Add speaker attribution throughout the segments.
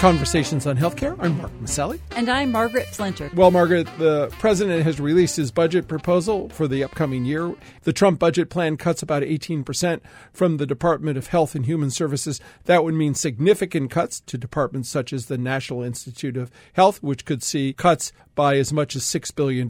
Speaker 1: Conversations on Healthcare. I'm Mark Masselli.
Speaker 2: And I'm Margaret Flinter.
Speaker 1: Well, Margaret, the president has released his budget proposal for the upcoming year. The Trump budget plan cuts about 18% from the Department of Health and Human Services. That would mean significant cuts to departments such as the National Institute of Health, which could see cuts by as much as $6 billion.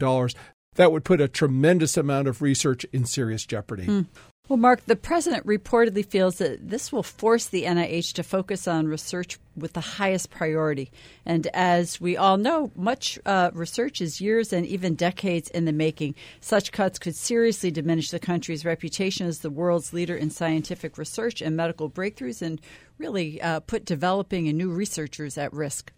Speaker 1: That would put a tremendous amount of research in serious jeopardy.
Speaker 2: Mm. Well, Mark, the president reportedly feels that this will force the NIH to focus on research with the highest priority. And as we all know, much uh, research is years and even decades in the making. Such cuts could seriously diminish the country's reputation as the world's leader in scientific research and medical breakthroughs and really uh, put developing and new researchers at risk.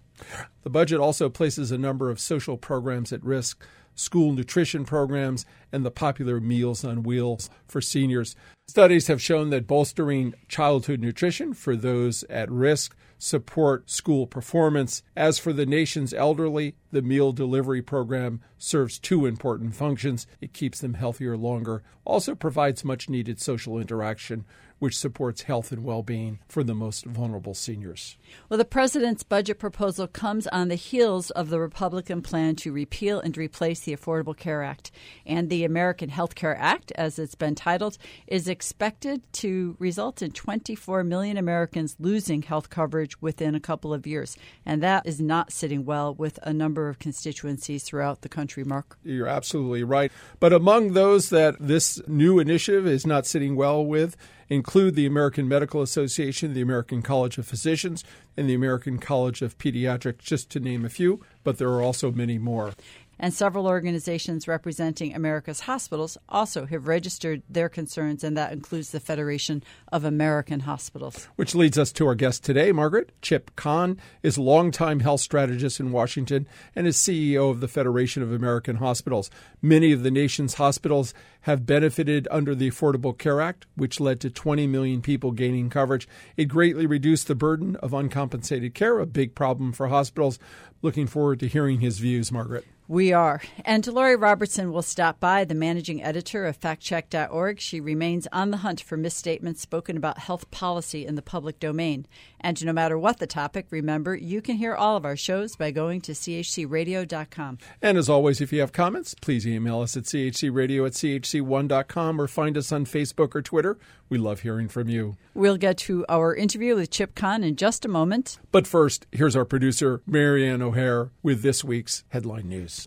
Speaker 1: The budget also places a number of social programs at risk school nutrition programs, and the popular Meals on Wheels for seniors. Studies have shown that bolstering childhood nutrition for those at risk support school performance. As for the nation's elderly, the meal delivery program serves two important functions. It keeps them healthier longer, also provides much needed social interaction which supports health and well being for the most vulnerable seniors.
Speaker 2: Well, the president's budget proposal comes on the heels of the Republican plan to repeal and replace the Affordable Care Act. And the American Health Care Act, as it's been titled, is expected to result in 24 million Americans losing health coverage within a couple of years. And that is not sitting well with a number of constituencies throughout the country, Mark.
Speaker 1: You're absolutely right. But among those that this new initiative is not sitting well with, include the American Medical Association, the American College of Physicians, and the American College of Pediatrics, just to name a few, but there are also many more
Speaker 2: and several organizations representing America's hospitals also have registered their concerns, and that includes the Federation of American Hospitals.
Speaker 1: Which leads us to our guest today, Margaret. Chip Kahn is a longtime health strategist in Washington and is CEO of the Federation of American Hospitals. Many of the nation's hospitals have benefited under the Affordable Care Act, which led to 20 million people gaining coverage. It greatly reduced the burden of uncompensated care, a big problem for hospitals. Looking forward to hearing his views, Margaret.
Speaker 2: We are. And Lori Robertson will stop by, the managing editor of factcheck.org. She remains on the hunt for misstatements spoken about health policy in the public domain. And no matter what the topic, remember, you can hear all of our shows by going to chcradio.com.
Speaker 1: And as always, if you have comments, please email us at chcradio at chc1.com or find us on Facebook or Twitter. We love hearing from you.
Speaker 2: We'll get to our interview with Chip Kahn in just a moment.
Speaker 1: But first, here's our producer, Marianne O'Hare, with this week's headline news.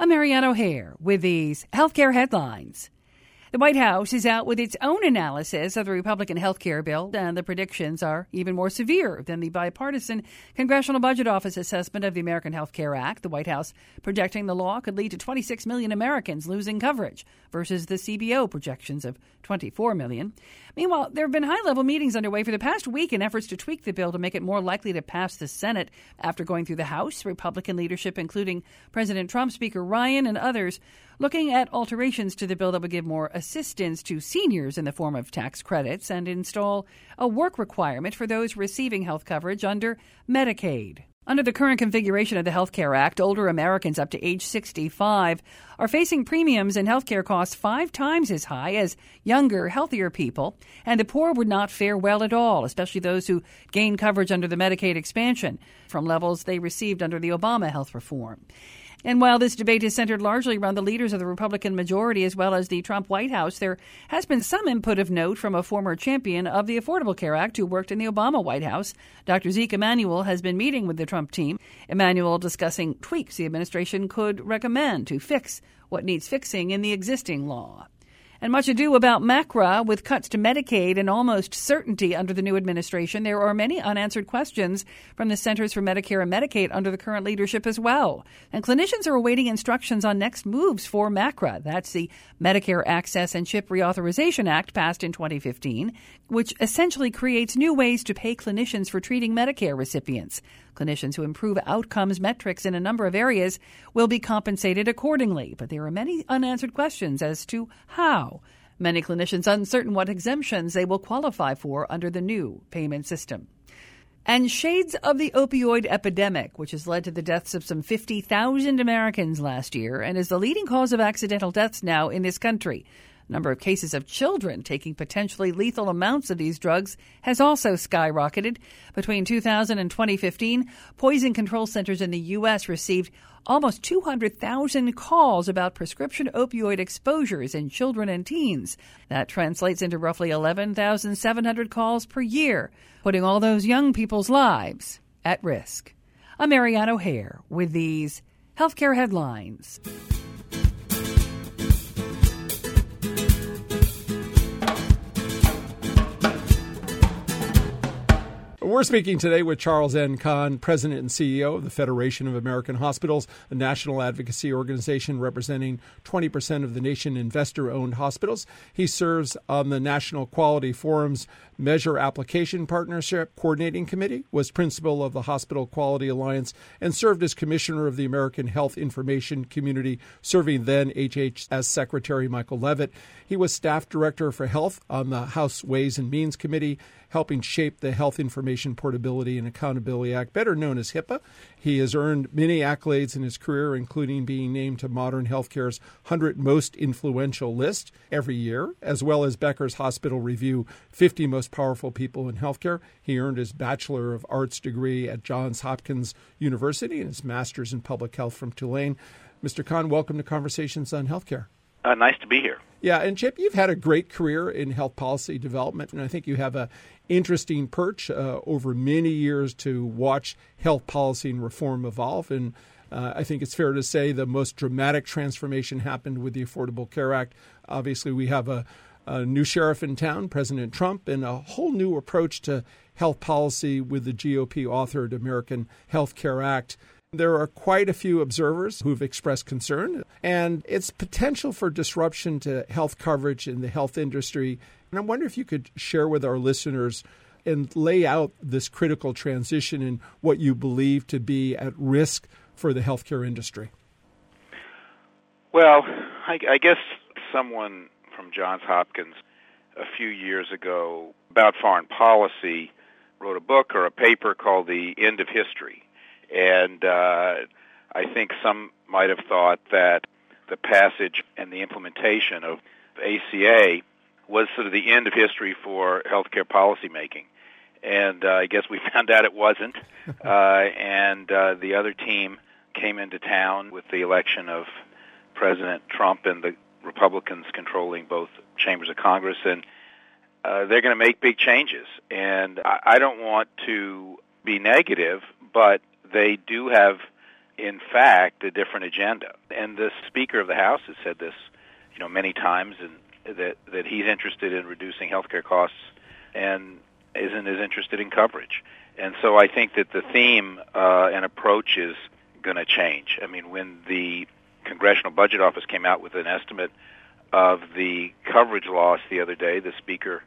Speaker 3: I'm Marianne O'Hare with these healthcare headlines. The White House is out with its own analysis of the Republican health care bill, and the predictions are even more severe than the bipartisan Congressional Budget Office assessment of the American Health Care Act. The White House projecting the law could lead to 26 million Americans losing coverage versus the CBO projections of 24 million. Meanwhile, there have been high level meetings underway for the past week in efforts to tweak the bill to make it more likely to pass the Senate after going through the House. Republican leadership, including President Trump, Speaker Ryan, and others, looking at alterations to the bill that would give more assistance to seniors in the form of tax credits and install a work requirement for those receiving health coverage under Medicaid. Under the current configuration of the Health Care Act, older Americans up to age 65 are facing premiums and health care costs five times as high as younger, healthier people, and the poor would not fare well at all, especially those who gain coverage under the Medicaid expansion from levels they received under the Obama health reform. And while this debate is centered largely around the leaders of the Republican majority as well as the Trump White House, there has been some input of note from a former champion of the Affordable Care Act who worked in the Obama White House. Dr. Zeke Emanuel has been meeting with the Trump team. Emanuel discussing tweaks the administration could recommend to fix what needs fixing in the existing law. And much ado about MACRA with cuts to Medicaid and almost certainty under the new administration. There are many unanswered questions from the Centers for Medicare and Medicaid under the current leadership as well. And clinicians are awaiting instructions on next moves for MACRA. That's the Medicare Access and Chip Reauthorization Act passed in 2015, which essentially creates new ways to pay clinicians for treating Medicare recipients. Clinicians who improve outcomes metrics in a number of areas will be compensated accordingly, but there are many unanswered questions as to how. Many clinicians uncertain what exemptions they will qualify for under the new payment system. and shades of the opioid epidemic, which has led to the deaths of some 50,000 Americans last year and is the leading cause of accidental deaths now in this country. Number of cases of children taking potentially lethal amounts of these drugs has also skyrocketed. Between 2000 and 2015, poison control centers in the U.S. received almost 200,000 calls about prescription opioid exposures in children and teens. That translates into roughly 11,700 calls per year, putting all those young people's lives at risk. I'm Marianne with these healthcare headlines.
Speaker 1: We're speaking today with Charles N. Kahn, President and CEO of the Federation of American Hospitals, a national advocacy organization representing 20% of the nation investor owned hospitals. He serves on the National Quality Forum's Measure Application Partnership Coordinating Committee, was principal of the Hospital Quality Alliance, and served as commissioner of the American Health Information Community, serving then HHS Secretary Michael Leavitt. He was staff director for health on the House Ways and Means Committee helping shape the Health Information Portability and Accountability Act, better known as HIPAA. He has earned many accolades in his career, including being named to Modern Healthcare's 100 Most Influential list every year, as well as Becker's Hospital Review 50 Most Powerful People in Healthcare. He earned his Bachelor of Arts degree at Johns Hopkins University and his Master's in Public Health from Tulane. Mr. Kahn, welcome to Conversations on Healthcare.
Speaker 4: Uh, nice to be here.
Speaker 1: Yeah, and Chip, you've had a great career in health policy development, and I think you have a interesting perch uh, over many years to watch health policy and reform evolve. And uh, I think it's fair to say the most dramatic transformation happened with the Affordable Care Act. Obviously, we have a, a new sheriff in town, President Trump, and a whole new approach to health policy with the GOP authored American Health Care Act. There are quite a few observers who've expressed concern, and its potential for disruption to health coverage in the health industry. And I wonder if you could share with our listeners and lay out this critical transition and what you believe to be at risk for the healthcare industry.
Speaker 4: Well, I, I guess someone from Johns Hopkins a few years ago about foreign policy wrote a book or a paper called The End of History and uh, I think some might have thought that the passage and the implementation of ACA was sort of the end of history for healthcare policymaking. And uh, I guess we found out it wasn't. uh, and uh, the other team came into town with the election of President Trump and the Republicans controlling both chambers of Congress, and uh, they're going to make big changes. And I, I don't want to be negative, but they do have, in fact, a different agenda. And the Speaker of the House has said this, you know, many times, and that that he's interested in reducing healthcare costs and isn't as interested in coverage. And so I think that the theme uh, and approach is going to change. I mean, when the Congressional Budget Office came out with an estimate of the coverage loss the other day, the Speaker,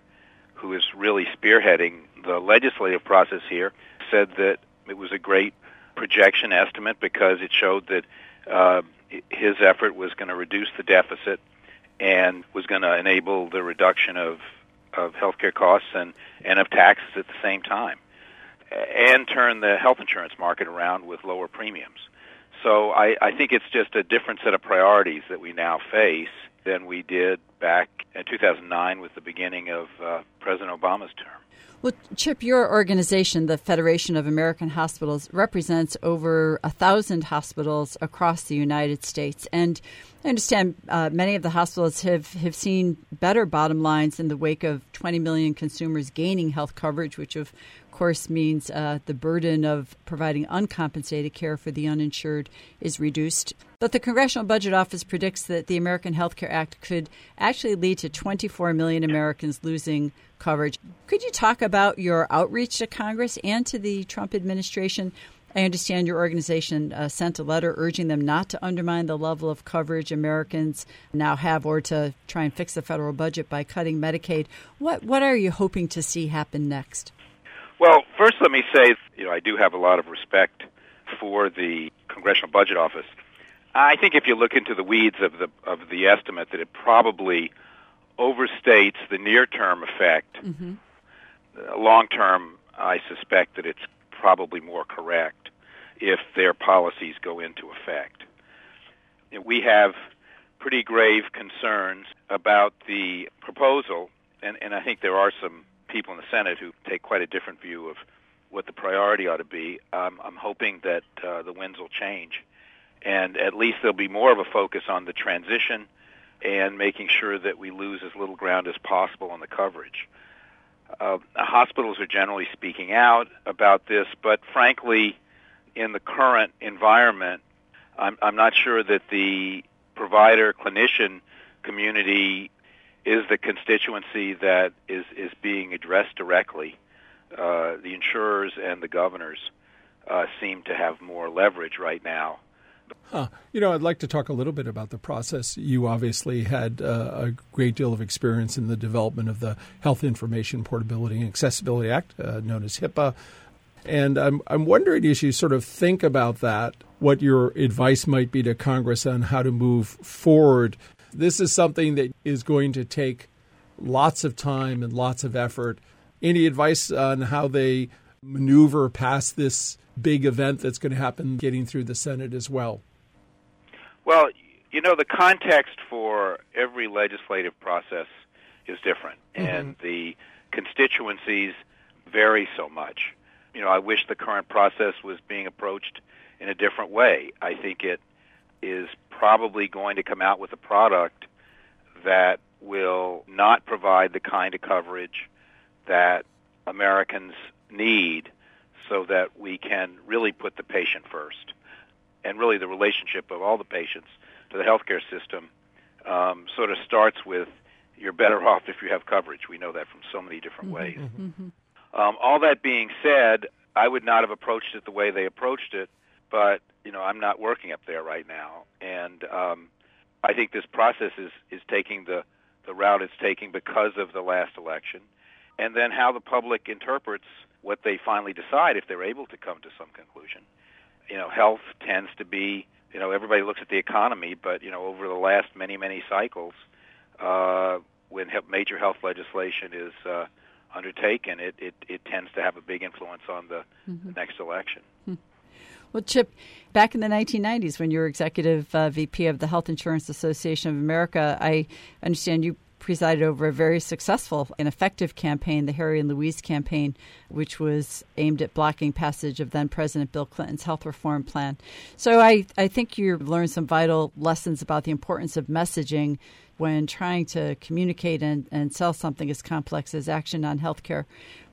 Speaker 4: who is really spearheading the legislative process here, said that it was a great projection estimate because it showed that uh, his effort was going to reduce the deficit and was going to enable the reduction of of healthcare costs and and of taxes at the same time, and turn the health insurance market around with lower premiums. So I, I think it's just a different set of priorities that we now face than we did back in 2009 with the beginning of uh, President Obama's term.
Speaker 2: Well, Chip, your organization, the Federation of American Hospitals, represents over a thousand hospitals across the United States. And I understand uh, many of the hospitals have, have seen better bottom lines in the wake of 20 million consumers gaining health coverage, which of course means uh, the burden of providing uncompensated care for the uninsured is reduced. But the Congressional Budget Office predicts that the American Health Care Act could actually lead to 24 million Americans losing coverage. Could you talk about your outreach to Congress and to the Trump administration? I understand your organization uh, sent a letter urging them not to undermine the level of coverage Americans now have or to try and fix the federal budget by cutting Medicaid. What what are you hoping to see happen next?
Speaker 4: Well, first let me say, you know, I do have a lot of respect for the Congressional Budget Office. I think if you look into the weeds of the of the estimate that it probably overstates the near-term effect. Mm-hmm. Long-term, I suspect that it's probably more correct if their policies go into effect. We have pretty grave concerns about the proposal, and, and I think there are some people in the Senate who take quite a different view of what the priority ought to be. Um, I'm hoping that uh, the winds will change, and at least there'll be more of a focus on the transition and making sure that we lose as little ground as possible on the coverage. Uh, hospitals are generally speaking out about this, but frankly, in the current environment, I'm, I'm not sure that the provider clinician community is the constituency that is, is being addressed directly. Uh, the insurers and the governors uh, seem to have more leverage right now.
Speaker 1: Huh. You know, I'd like to talk a little bit about the process. You obviously had uh, a great deal of experience in the development of the Health Information Portability and Accessibility Act, uh, known as HIPAA. And I'm, I'm wondering as you sort of think about that, what your advice might be to Congress on how to move forward this is something that is going to take lots of time and lots of effort. Any advice on how they maneuver past this big event that's going to happen getting through the Senate as well?
Speaker 4: Well, you know, the context for every legislative process is different, mm-hmm. and the constituencies vary so much. You know, I wish the current process was being approached in a different way. I think it is probably going to come out with a product that will not provide the kind of coverage that Americans need so that we can really put the patient first. And really, the relationship of all the patients to the healthcare system um, sort of starts with you're better off if you have coverage. We know that from so many different mm-hmm, ways. Mm-hmm. Um, all that being said, I would not have approached it the way they approached it but you know I'm not working up there right now, and um, I think this process is is taking the the route it's taking because of the last election, and then how the public interprets what they finally decide if they're able to come to some conclusion. You know, health tends to be you know everybody looks at the economy, but you know over the last many many cycles, uh, when major health legislation is uh, undertaken, it, it it tends to have a big influence on the, mm-hmm. the next election.
Speaker 2: Well, Chip, back in the 1990s, when you were executive uh, VP of the Health Insurance Association of America, I understand you presided over a very successful and effective campaign, the Harry and Louise campaign, which was aimed at blocking passage of then President Bill Clinton's health reform plan. So I, I think you've learned some vital lessons about the importance of messaging when trying to communicate and, and sell something as complex as action on healthcare.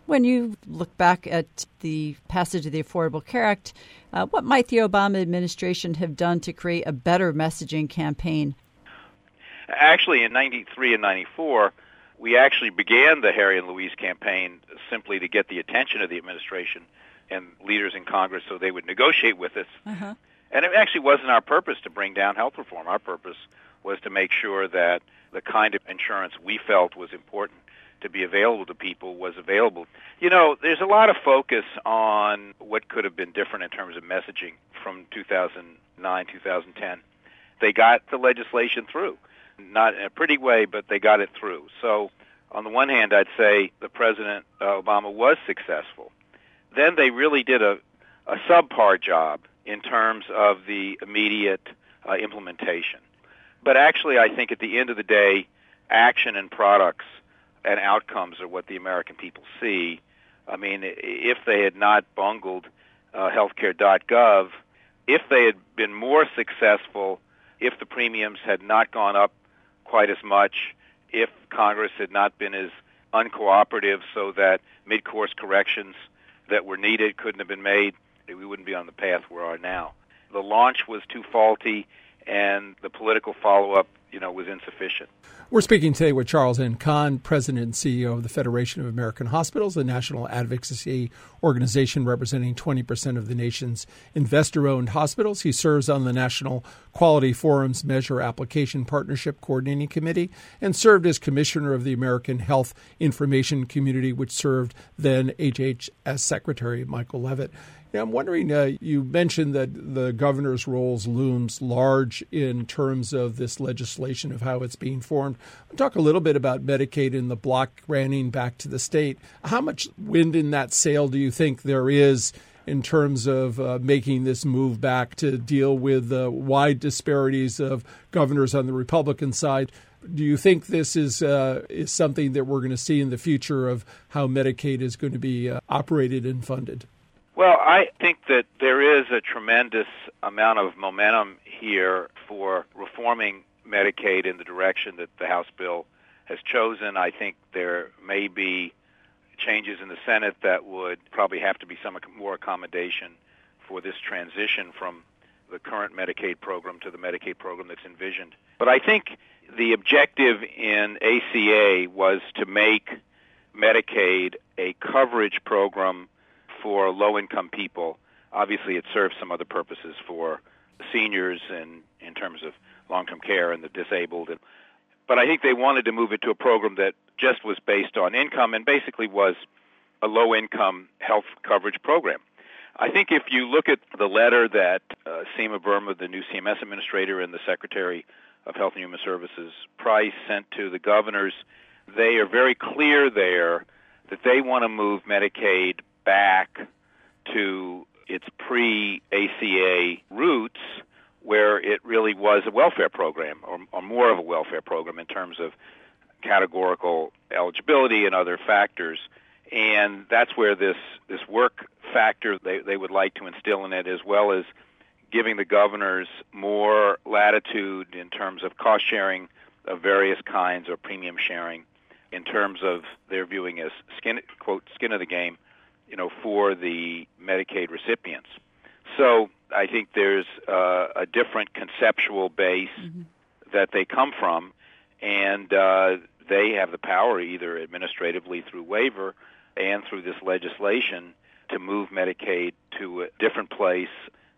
Speaker 2: When you look back at the passage of the Affordable Care Act, uh, what might the Obama administration have done to create a better messaging campaign?
Speaker 4: Actually, in 93 and 94, we actually began the Harry and Louise campaign simply to get the attention of the administration and leaders in Congress so they would negotiate with us. Uh-huh. And it actually wasn't our purpose to bring down health reform. Our purpose was to make sure that the kind of insurance we felt was important to be available to people was available. You know, there's a lot of focus on what could have been different in terms of messaging from 2009, 2010. They got the legislation through, not in a pretty way, but they got it through. So, on the one hand, I'd say the President uh, Obama was successful. Then they really did a, a subpar job in terms of the immediate uh, implementation. But actually, I think at the end of the day, action and products and outcomes are what the American people see. I mean, if they had not bungled uh, healthcare.gov, if they had been more successful, if the premiums had not gone up quite as much, if Congress had not been as uncooperative so that mid-course corrections that were needed couldn't have been made, we wouldn't be on the path we are now. The launch was too faulty, and the political follow-up, you know, was insufficient.
Speaker 1: We're speaking today with Charles N. Kahn, President and CEO of the Federation of American Hospitals, a national advocacy organization representing 20% of the nation's investor owned hospitals. He serves on the National Quality Forum's Measure Application Partnership Coordinating Committee and served as Commissioner of the American Health Information Community, which served then HHS Secretary Michael Leavitt. I'm wondering, uh, you mentioned that the governor's roles looms large in terms of this legislation of how it's being formed. talk a little bit about Medicaid and the block granting back to the state. How much wind in that sail do you think there is in terms of uh, making this move back to deal with the wide disparities of governors on the Republican side? Do you think this is uh, is something that we're going to see in the future of how Medicaid is going to be uh, operated and funded?
Speaker 4: Well, I think that there is a tremendous amount of momentum here for reforming Medicaid in the direction that the House bill has chosen. I think there may be changes in the Senate that would probably have to be some more accommodation for this transition from the current Medicaid program to the Medicaid program that's envisioned. But I think the objective in ACA was to make Medicaid a coverage program for low income people. Obviously, it serves some other purposes for seniors and in terms of long term care and the disabled. But I think they wanted to move it to a program that just was based on income and basically was a low income health coverage program. I think if you look at the letter that uh, Seema Verma, the new CMS administrator, and the Secretary of Health and Human Services, Price, sent to the governors, they are very clear there that they want to move Medicaid back to its pre-ACA roots where it really was a welfare program or, or, more of a welfare program in terms of categorical eligibility and other factors. And that's where this, this work factor they, they would like to instill in it as well as giving the governors more latitude in terms of cost sharing of various kinds or premium sharing in terms of their viewing as skin quote skin of the game you know, for the Medicaid recipients. So I think there's uh, a different conceptual base mm-hmm. that they come from, and uh, they have the power, either administratively through waiver and through this legislation, to move Medicaid to a different place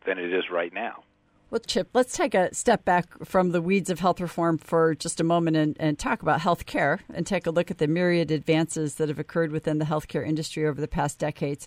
Speaker 4: than it is right now.
Speaker 2: Well, Chip, let's take a step back from the weeds of health reform for just a moment and, and, talk about health care and take a look at the myriad advances that have occurred within the healthcare industry over the past decades.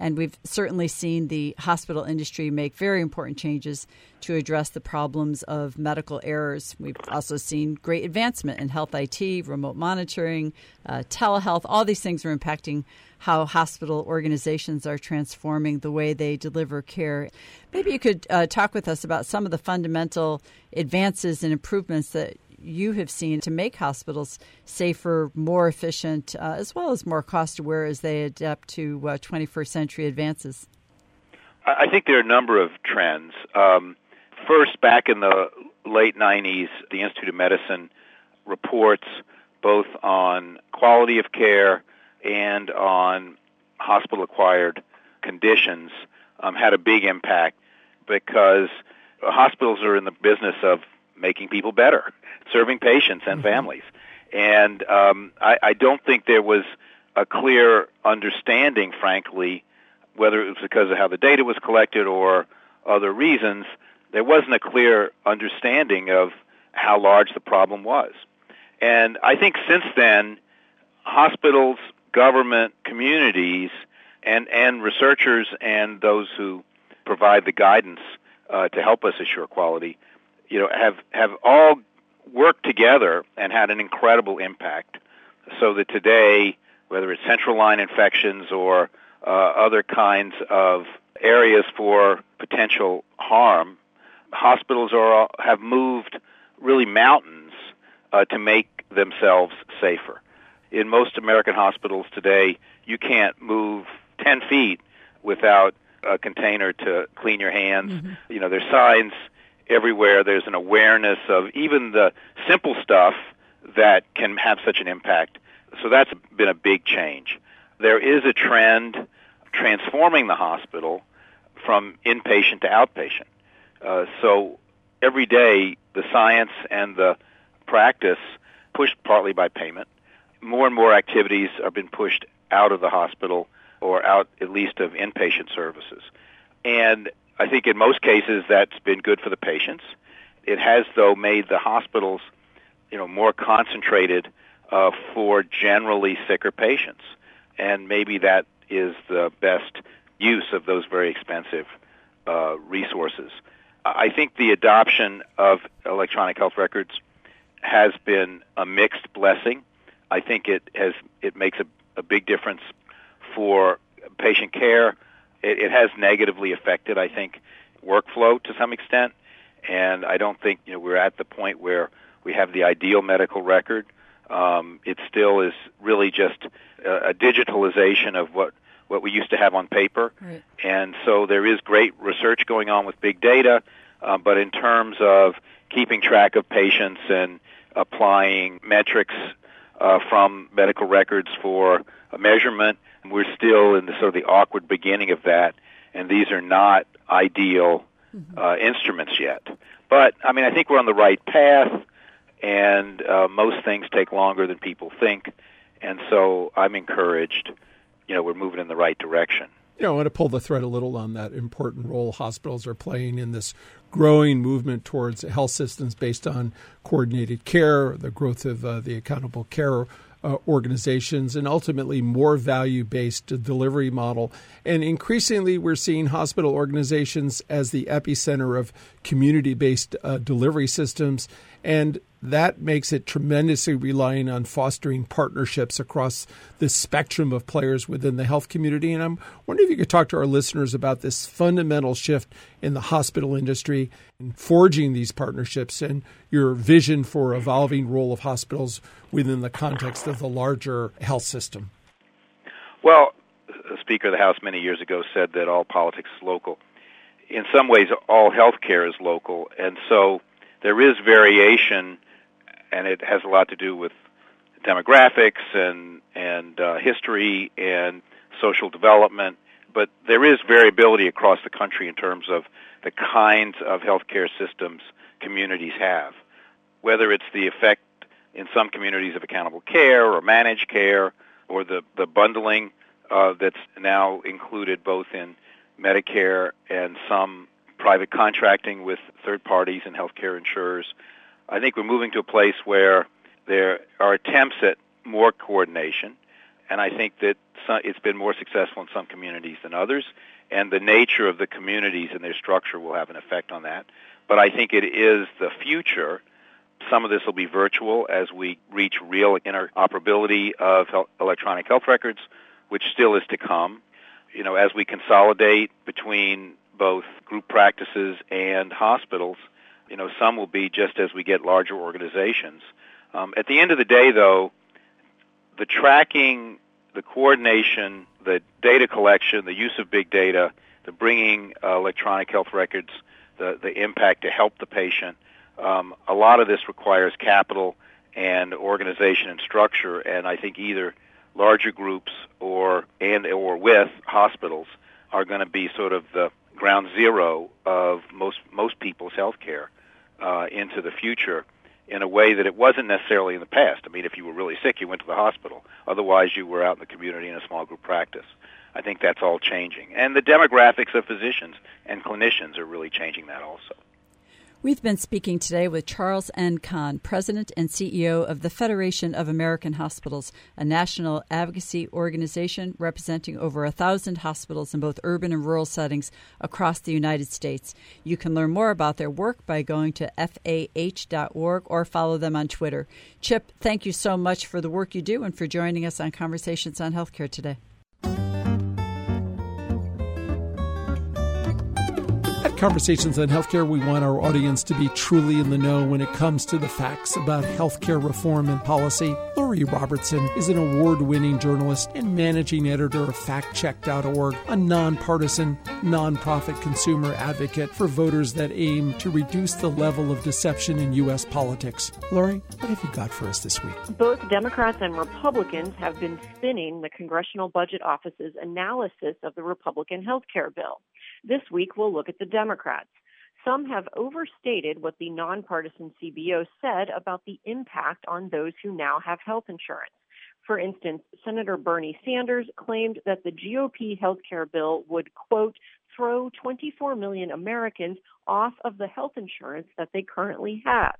Speaker 2: And we've certainly seen the hospital industry make very important changes to address the problems of medical errors. We've also seen great advancement in health IT, remote monitoring, uh, telehealth. All these things are impacting how hospital organizations are transforming the way they deliver care. Maybe you could uh, talk with us about some of the fundamental advances and improvements that you have seen to make hospitals safer, more efficient, uh, as well as more cost aware as they adapt to uh, 21st century advances?
Speaker 4: I think there are a number of trends. Um, first, back in the late 90s, the Institute of Medicine reports both on quality of care and on hospital acquired conditions um, had a big impact because hospitals are in the business of making people better, serving patients and mm-hmm. families. And um, I, I don't think there was a clear understanding, frankly, whether it was because of how the data was collected or other reasons, there wasn't a clear understanding of how large the problem was. And I think since then, hospitals, government, communities, and, and researchers and those who provide the guidance uh, to help us assure quality, you know, have, have all worked together and had an incredible impact so that today, whether it's central line infections or uh, other kinds of areas for potential harm, hospitals are have moved really mountains uh, to make themselves safer. In most American hospitals today, you can't move 10 feet without a container to clean your hands. Mm-hmm. You know, there's signs everywhere. There's an awareness of even the simple stuff that can have such an impact. So that's been a big change. There is a trend transforming the hospital from inpatient to outpatient. Uh, so every day, the science and the practice, pushed partly by payment, more and more activities are being pushed out of the hospital or out at least of inpatient services. And I think in most cases that's been good for the patients. It has, though, made the hospitals, you know, more concentrated uh, for generally sicker patients, and maybe that is the best use of those very expensive uh, resources. I think the adoption of electronic health records has been a mixed blessing. I think it has it makes a, a big difference for patient care. It, it has negatively affected, I think, workflow to some extent, and I don't think you know we're at the point where we have the ideal medical record. Um, it still is really just a, a digitalization of what what we used to have on paper,
Speaker 2: Right.
Speaker 4: and so there is great research going on with big data. Uh, but in terms of keeping track of patients and applying metrics uh, from medical records for a measurement, we're still in the sort of the awkward beginning of that, and these are not ideal uh, instruments yet. But I mean, I think we're on the right path, and uh, most things take longer than people think, and so I'm encouraged. You know, we're moving in the right direction.
Speaker 1: You know, I want to pull the thread a little on that important role hospitals are playing in this growing movement towards health systems based on coordinated care, the growth of uh, the accountable care uh, organizations, and ultimately more value based delivery model. And increasingly, we're seeing hospital organizations as the epicenter of community based uh, delivery systems. And that makes it tremendously relying on fostering partnerships across the spectrum of players within the health community. And I'm wondering if you could talk to our listeners about this fundamental shift in the hospital industry and forging these partnerships and your vision for evolving role of hospitals within the context of the larger health system.
Speaker 4: Well, the Speaker of the House many years ago said that all politics is local. In some ways, all healthcare is local, and so there is variation, and it has a lot to do with demographics and and uh, history and social development. But there is variability across the country in terms of the kinds of healthcare systems communities have, whether it's the effect in some communities of accountable care or managed care, or the the bundling uh, that's now included both in Medicare and some private contracting with third parties and healthcare insurers. I think we're moving to a place where there are attempts at more coordination, and I think that it's been more successful in some communities than others, and the nature of the communities and their structure will have an effect on that. But I think it is the future. Some of this will be virtual as we reach real interoperability of electronic health records, which still is to come. You know, as we consolidate between both group practices and hospitals, you know, some will be just as we get larger organizations. Um, at the end of the day, though, the tracking, the coordination, the data collection, the use of big data, the bringing uh, electronic health records, the, the impact to help the patient, um, a lot of this requires capital and organization and structure, and I think either larger groups or and or with hospitals are going to be sort of the ground zero of most most people's health care uh, into the future in a way that it wasn't necessarily in the past. I mean, if you were really sick, you went to the hospital. Otherwise, you were out in the community in a small group practice. I think that's all changing. And the demographics of physicians and clinicians are really changing that also.
Speaker 2: We've been speaking today with Charles N. Kahn, President and CEO of the Federation of American Hospitals, a national advocacy organization representing over a thousand hospitals in both urban and rural settings across the United States. You can learn more about their work by going to fah.org or follow them on Twitter. Chip, thank you so much for the work you do and for joining us on Conversations on Healthcare today.
Speaker 1: Conversations on Healthcare, we want our audience to be truly in the know when it comes to the facts about healthcare reform and policy. Lori Robertson is an award winning journalist and managing editor of FactCheck.org, a nonpartisan, nonprofit consumer advocate for voters that aim to reduce the level of deception in U.S. politics. Lori, what have you got for us this week?
Speaker 5: Both Democrats and Republicans have been spinning the Congressional Budget Office's analysis of the Republican health care bill. This week, we'll look at the Democrats. Some have overstated what the nonpartisan CBO said about the impact on those who now have health insurance. For instance, Senator Bernie Sanders claimed that the GOP health care bill would, quote, throw 24 million Americans off of the health insurance that they currently have.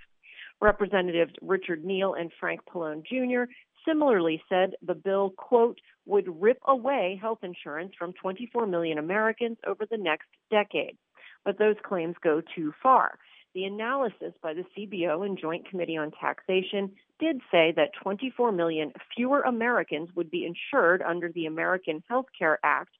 Speaker 5: Representatives Richard Neal and Frank Pallone Jr. similarly said the bill, quote, would rip away health insurance from 24 million Americans over the next decade. But those claims go too far. The analysis by the CBO and Joint Committee on Taxation did say that 24 million fewer Americans would be insured under the American Health Care Act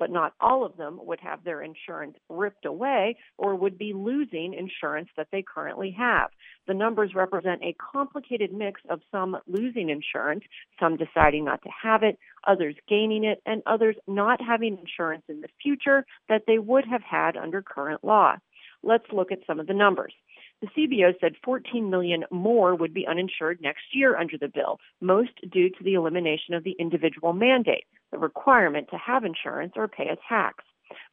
Speaker 5: but not all of them would have their insurance ripped away or would be losing insurance that they currently have. The numbers represent a complicated mix of some losing insurance, some deciding not to have it, others gaining it, and others not having insurance in the future that they would have had under current law. Let's look at some of the numbers. The CBO said 14 million more would be uninsured next year under the bill, most due to the elimination of the individual mandate, the requirement to have insurance or pay a tax.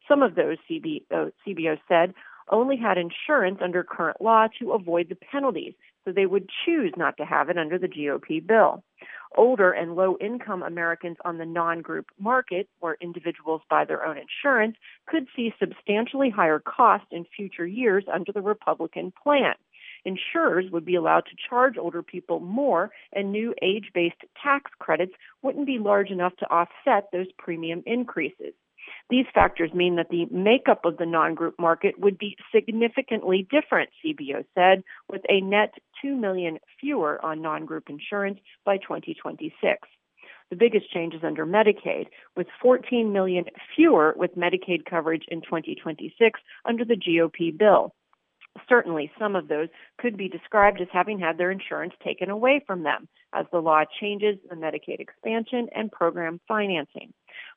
Speaker 5: Some of those CBO, CBO said only had insurance under current law to avoid the penalties, so they would choose not to have it under the GOP bill. Older and low income Americans on the non group market, where individuals buy their own insurance, could see substantially higher costs in future years under the Republican plan. Insurers would be allowed to charge older people more, and new age based tax credits wouldn't be large enough to offset those premium increases. These factors mean that the makeup of the non group market would be significantly different, CBO said, with a net 2 million fewer on non group insurance by 2026. The biggest change is under Medicaid, with 14 million fewer with Medicaid coverage in 2026 under the GOP bill. Certainly, some of those could be described as having had their insurance taken away from them as the law changes the Medicaid expansion and program financing.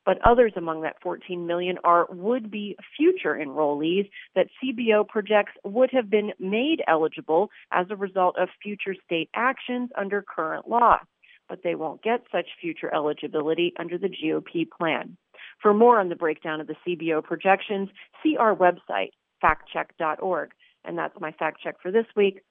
Speaker 5: But others among that 14 million are would be future enrollees that CBO projects would have been made eligible as a result of future state actions under current law. But they won't get such future eligibility under the GOP plan. For more on the breakdown of the CBO projections, see our website, factcheck.org. And that's my fact check for this week.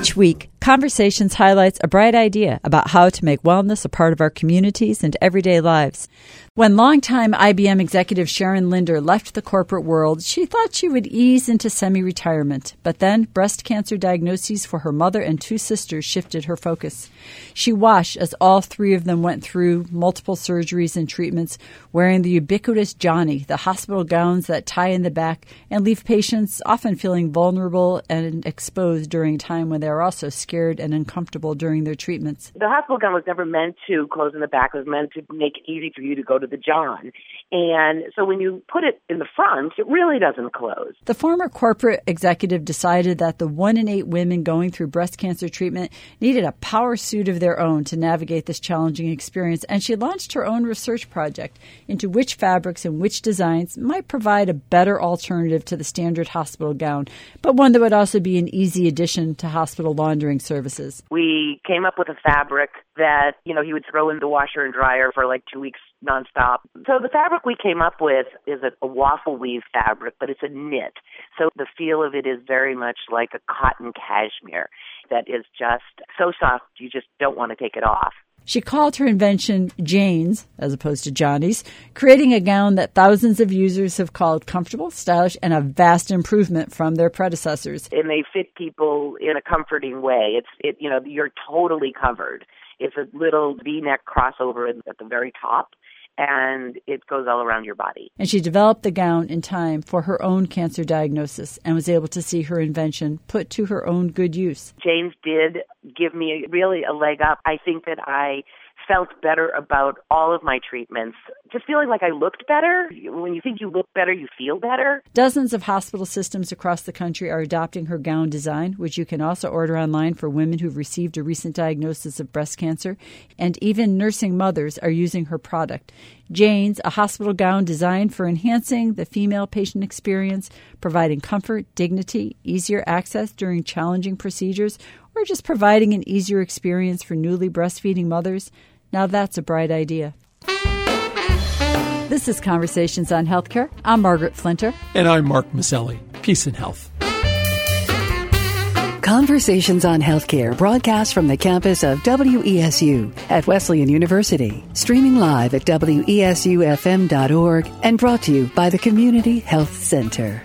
Speaker 2: Each week, Conversations highlights a bright idea about how to make wellness a part of our communities and everyday lives. When longtime IBM executive Sharon Linder left the corporate world, she thought she would ease into semi retirement. But then breast cancer diagnoses for her mother and two sisters shifted her focus. She watched as all three of them went through multiple surgeries and treatments, wearing the ubiquitous Johnny, the hospital gowns that tie in the back and leave patients often feeling vulnerable and exposed during a time when they are also scared and uncomfortable during their treatments.
Speaker 6: The hospital gown was never meant to close in the back. It was meant to make it easy for you to go to the John. And so when you put it in the front, it really doesn't close.
Speaker 2: The former corporate executive decided that the one in eight women going through breast cancer treatment needed a power suit of their own to navigate this challenging experience, and she launched her own research project into which fabrics and which designs might provide a better alternative to the standard hospital gown, but one that would also be an easy addition to hospital laundering services.
Speaker 6: We came up with a fabric that, you know, he would throw in the washer and dryer for like two weeks nonstop. So the fabric we came up with is a, a, waffle weave fabric, but it's a knit. So the feel of it is very much like a cotton cashmere that is just so soft you just don't want to take it off.
Speaker 2: She called her invention Jane's, as opposed to Johnny's, creating a gown that thousands of users have called comfortable, stylish, and a vast improvement from their predecessors.
Speaker 6: And they fit people in a comforting way. It's, it, you know, you're totally covered. It's a little V-neck crossover at the very top and it goes all around your body.
Speaker 2: And she developed the gown in time for her own cancer diagnosis and was able to see her invention put to her own good use.
Speaker 6: Jane's did give me really a leg up. I think that I felt better about all of my treatments. Just feeling like I looked better. When you think you look better, you feel better.
Speaker 2: Dozens of hospital systems across the country are adopting her gown design, which you can also order online for women who've received a recent diagnosis of breast cancer. And even nursing mothers are using her product. Jane's, a hospital gown designed for enhancing the female patient experience, providing comfort, dignity, easier access during challenging procedures, or just providing an easier experience for newly breastfeeding mothers? Now that's a bright idea. This is Conversations on Healthcare. I'm Margaret Flinter.
Speaker 1: And I'm Mark Masselli. Peace and health.
Speaker 3: Conversations on Healthcare broadcast from the campus of WESU at Wesleyan University, streaming live at WESUFM.org and brought to you by the Community Health Center.